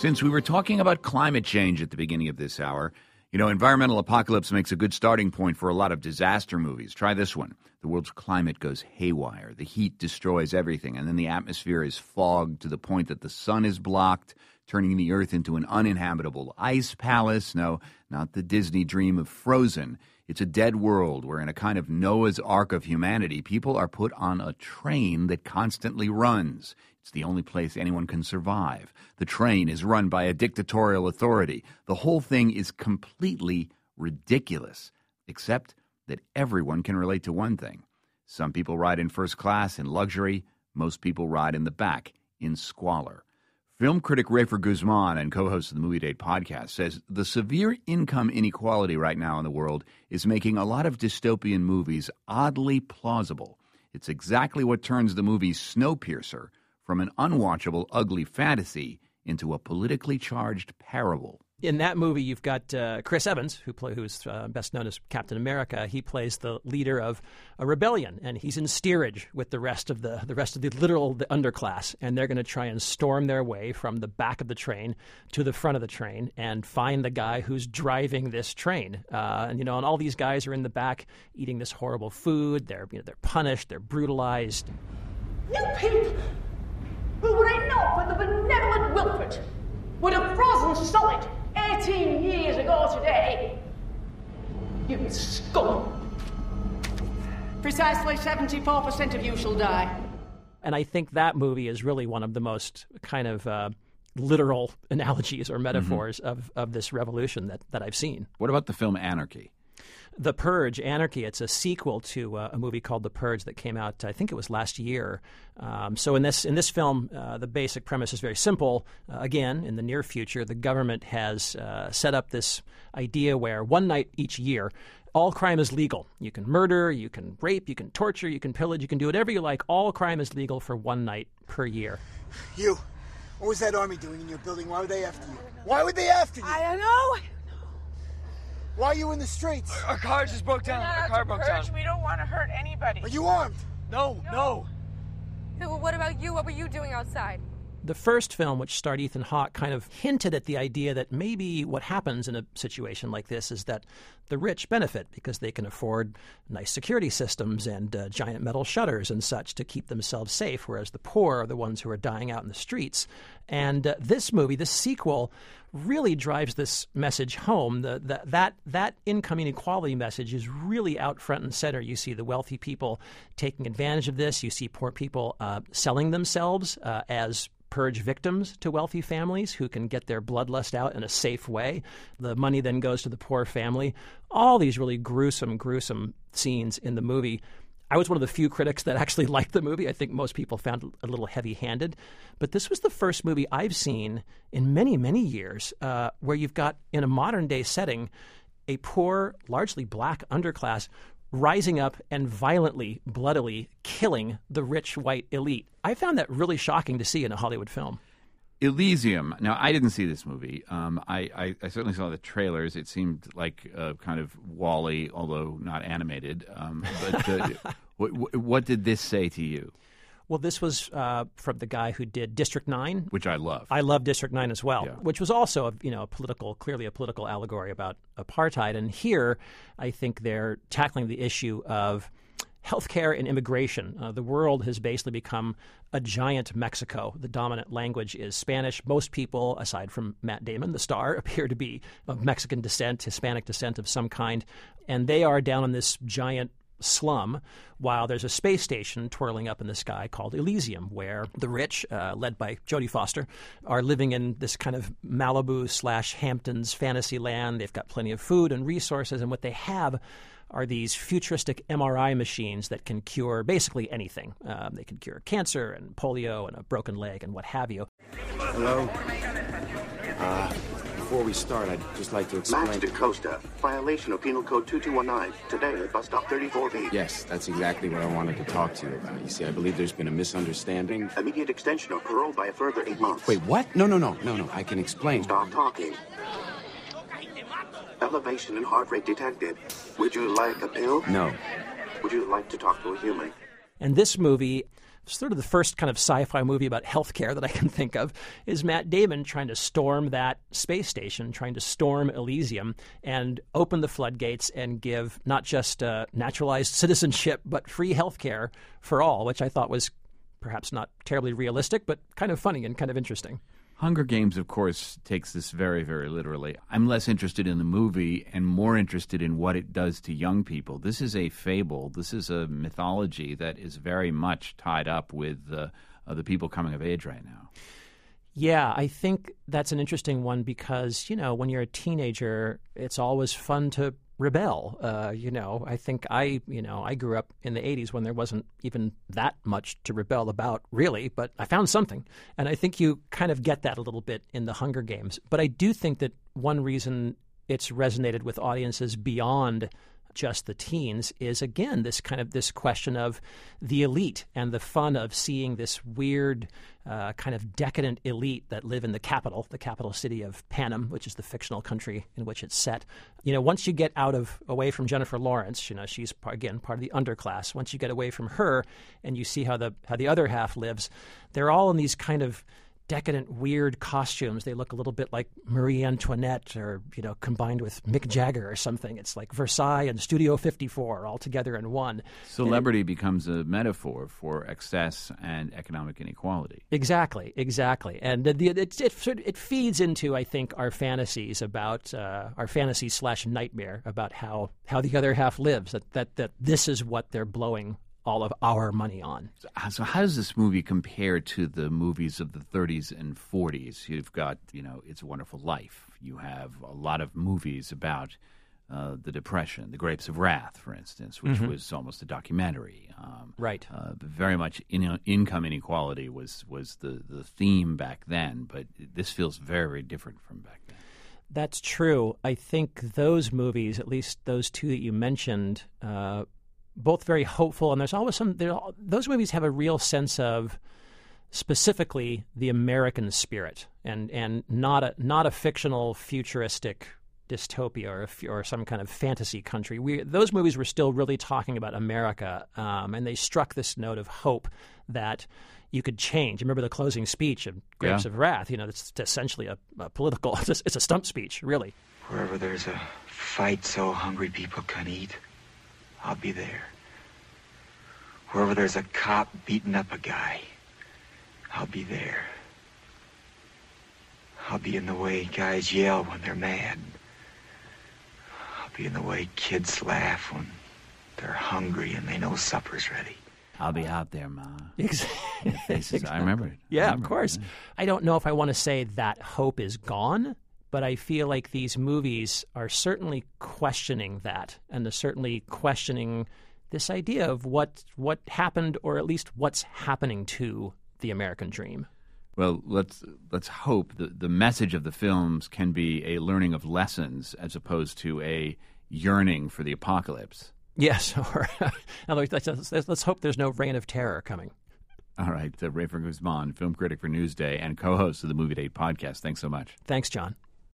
Since we were talking about climate change at the beginning of this hour, you know, Environmental Apocalypse makes a good starting point for a lot of disaster movies. Try this one. The world's climate goes haywire. The heat destroys everything, and then the atmosphere is fogged to the point that the sun is blocked, turning the earth into an uninhabitable ice palace. No, not the Disney dream of Frozen. It's a dead world where, in a kind of Noah's Ark of humanity, people are put on a train that constantly runs. It's the only place anyone can survive. The train is run by a dictatorial authority. The whole thing is completely ridiculous, except that everyone can relate to one thing. Some people ride in first class in luxury, most people ride in the back in squalor. Film critic Rafer Guzman and co host of the Movie Date podcast says the severe income inequality right now in the world is making a lot of dystopian movies oddly plausible. It's exactly what turns the movie Snowpiercer from an unwatchable, ugly fantasy into a politically charged parable in that movie, you've got uh, Chris Evans, who play, who's uh, best known as Captain America. He plays the leader of a rebellion, and he's in steerage with the rest of the the rest of the literal the underclass, and they're going to try and storm their way from the back of the train to the front of the train and find the guy who's driving this train. Uh, and you know, and all these guys are in the back eating this horrible food. They're you know they're punished. They're brutalized. You people, who were it not for the benevolent Wilford, would have frozen solid 18 years ago today. You scum. Precisely 74% of you shall die. And I think that movie is really one of the most kind of uh, literal analogies or metaphors mm-hmm. of, of this revolution that, that I've seen. What about the film Anarchy? The Purge, Anarchy. It's a sequel to uh, a movie called The Purge that came out, I think it was last year. Um, so in this in this film, uh, the basic premise is very simple. Uh, again, in the near future, the government has uh, set up this idea where one night each year, all crime is legal. You can murder, you can rape, you can torture, you can pillage, you can do whatever you like. All crime is legal for one night per year. You, what was that army doing in your building? Why were they after you? Why were they after you? I don't know. Why are you in the streets? Our car just broke down. Our car broke purge. down. We don't want to hurt anybody. Are you armed? No, no. no. What about you? What were you doing outside? The first film, which starred Ethan Hawke, kind of hinted at the idea that maybe what happens in a situation like this is that the rich benefit because they can afford nice security systems and uh, giant metal shutters and such to keep themselves safe, whereas the poor are the ones who are dying out in the streets. And uh, this movie, this sequel, really drives this message home. The, the, that that income inequality message is really out front and center. You see the wealthy people taking advantage of this. You see poor people uh, selling themselves uh, as purge victims to wealthy families who can get their bloodlust out in a safe way. The money then goes to the poor family. All these really gruesome, gruesome scenes in the movie. I was one of the few critics that actually liked the movie. I think most people found it a little heavy handed. But this was the first movie I've seen in many, many years uh, where you've got, in a modern day setting, a poor, largely black underclass rising up and violently, bloodily killing the rich white elite. I found that really shocking to see in a Hollywood film. Elysium. Now, I didn't see this movie. Um, I, I, I, certainly saw the trailers. It seemed like a kind of WALL-E, although not animated. Um, but uh, what, what did this say to you? Well, this was uh, from the guy who did District Nine, which I love. I love District Nine as well, yeah. which was also a, you know a political, clearly a political allegory about apartheid. And here, I think they're tackling the issue of healthcare and immigration. Uh, the world has basically become a giant Mexico. The dominant language is Spanish. Most people, aside from Matt Damon, the star, appear to be of Mexican descent, Hispanic descent of some kind. And they are down in this giant slum while there's a space station twirling up in the sky called Elysium, where the rich, uh, led by Jodie Foster, are living in this kind of Malibu slash Hamptons fantasy land. They've got plenty of food and resources, and what they have are these futuristic MRI machines that can cure basically anything. Um, they can cure cancer and polio and a broken leg and what have you. Hello? Uh, before we start, I'd just like to explain... Max DaCosta, violation of Penal Code 2219, today at bus stop 34B. Yes, that's exactly what I wanted to talk to you about. You see, I believe there's been a misunderstanding. Immediate extension of parole by a further eight months. Wait, what? No, no, no, no, no, I can explain. Stop talking. Elevation in heart rate detected. Would you like a pill? No. Would you like to talk to a human? And this movie sort of the first kind of sci-fi movie about healthcare that I can think of is Matt Damon trying to storm that space station, trying to storm Elysium and open the floodgates and give not just uh, naturalized citizenship but free healthcare for all, which I thought was perhaps not terribly realistic, but kind of funny and kind of interesting. Hunger Games, of course, takes this very, very literally. I'm less interested in the movie and more interested in what it does to young people. This is a fable. This is a mythology that is very much tied up with uh, uh, the people coming of age right now. Yeah, I think that's an interesting one because, you know, when you're a teenager, it's always fun to rebel. Uh, you know, I think I, you know, I grew up in the 80s when there wasn't even that much to rebel about, really, but I found something. And I think you kind of get that a little bit in the Hunger Games. But I do think that one reason it's resonated with audiences beyond just the teens is again this kind of this question of the elite and the fun of seeing this weird uh, kind of decadent elite that live in the capital, the capital city of Panem, which is the fictional country in which it's set. You know, once you get out of away from Jennifer Lawrence, you know she's again part of the underclass. Once you get away from her and you see how the how the other half lives, they're all in these kind of decadent, weird costumes. They look a little bit like Marie Antoinette, or you know, combined with Mick Jagger or something. It's like Versailles and Studio 54 all together in one. Celebrity becomes a metaphor for excess and economic inequality. Exactly, exactly, and it, it, it, it feeds into, I think, our fantasies about uh, our fantasy slash nightmare about how how the other half lives. That that that this is what they're blowing all of our money on. So, how does this movie compare to the movies of the 30s and 40s? You've got, you know, It's a Wonderful Life. You have a lot of movies about uh, the Depression, The Grapes of Wrath, for instance, which mm-hmm. was almost a documentary. Um, right. Uh, very much in, income inequality was, was the, the theme back then, but this feels very, very different from back then. That's true. I think those movies, at least those two that you mentioned, uh, both very hopeful, and there's always some. Those movies have a real sense of specifically the American spirit, and and not a not a fictional futuristic dystopia or or some kind of fantasy country. We, those movies were still really talking about America, um, and they struck this note of hope that you could change. Remember the closing speech of Grapes yeah. of Wrath? You know, it's essentially a, a political. It's a, it's a stump speech, really. Wherever there's a fight so hungry people can eat, I'll be there. Wherever there's a cop beating up a guy, I'll be there. I'll be in the way guys yell when they're mad. I'll be in the way kids laugh when they're hungry and they know supper's ready. I'll be out there, Ma. Exactly. Faces. I remember it. Yeah, remember of course. It. I don't know if I want to say that hope is gone, but I feel like these movies are certainly questioning that, and they're certainly questioning this idea of what what happened, or at least what's happening to the American dream. Well, let's let's hope that the message of the films can be a learning of lessons as opposed to a yearning for the apocalypse. Yes, or let's, let's, let's hope there's no reign of terror coming. All right, uh, Rafer Guzman, film critic for Newsday and co-host of the Movie Date podcast. Thanks so much. Thanks, John.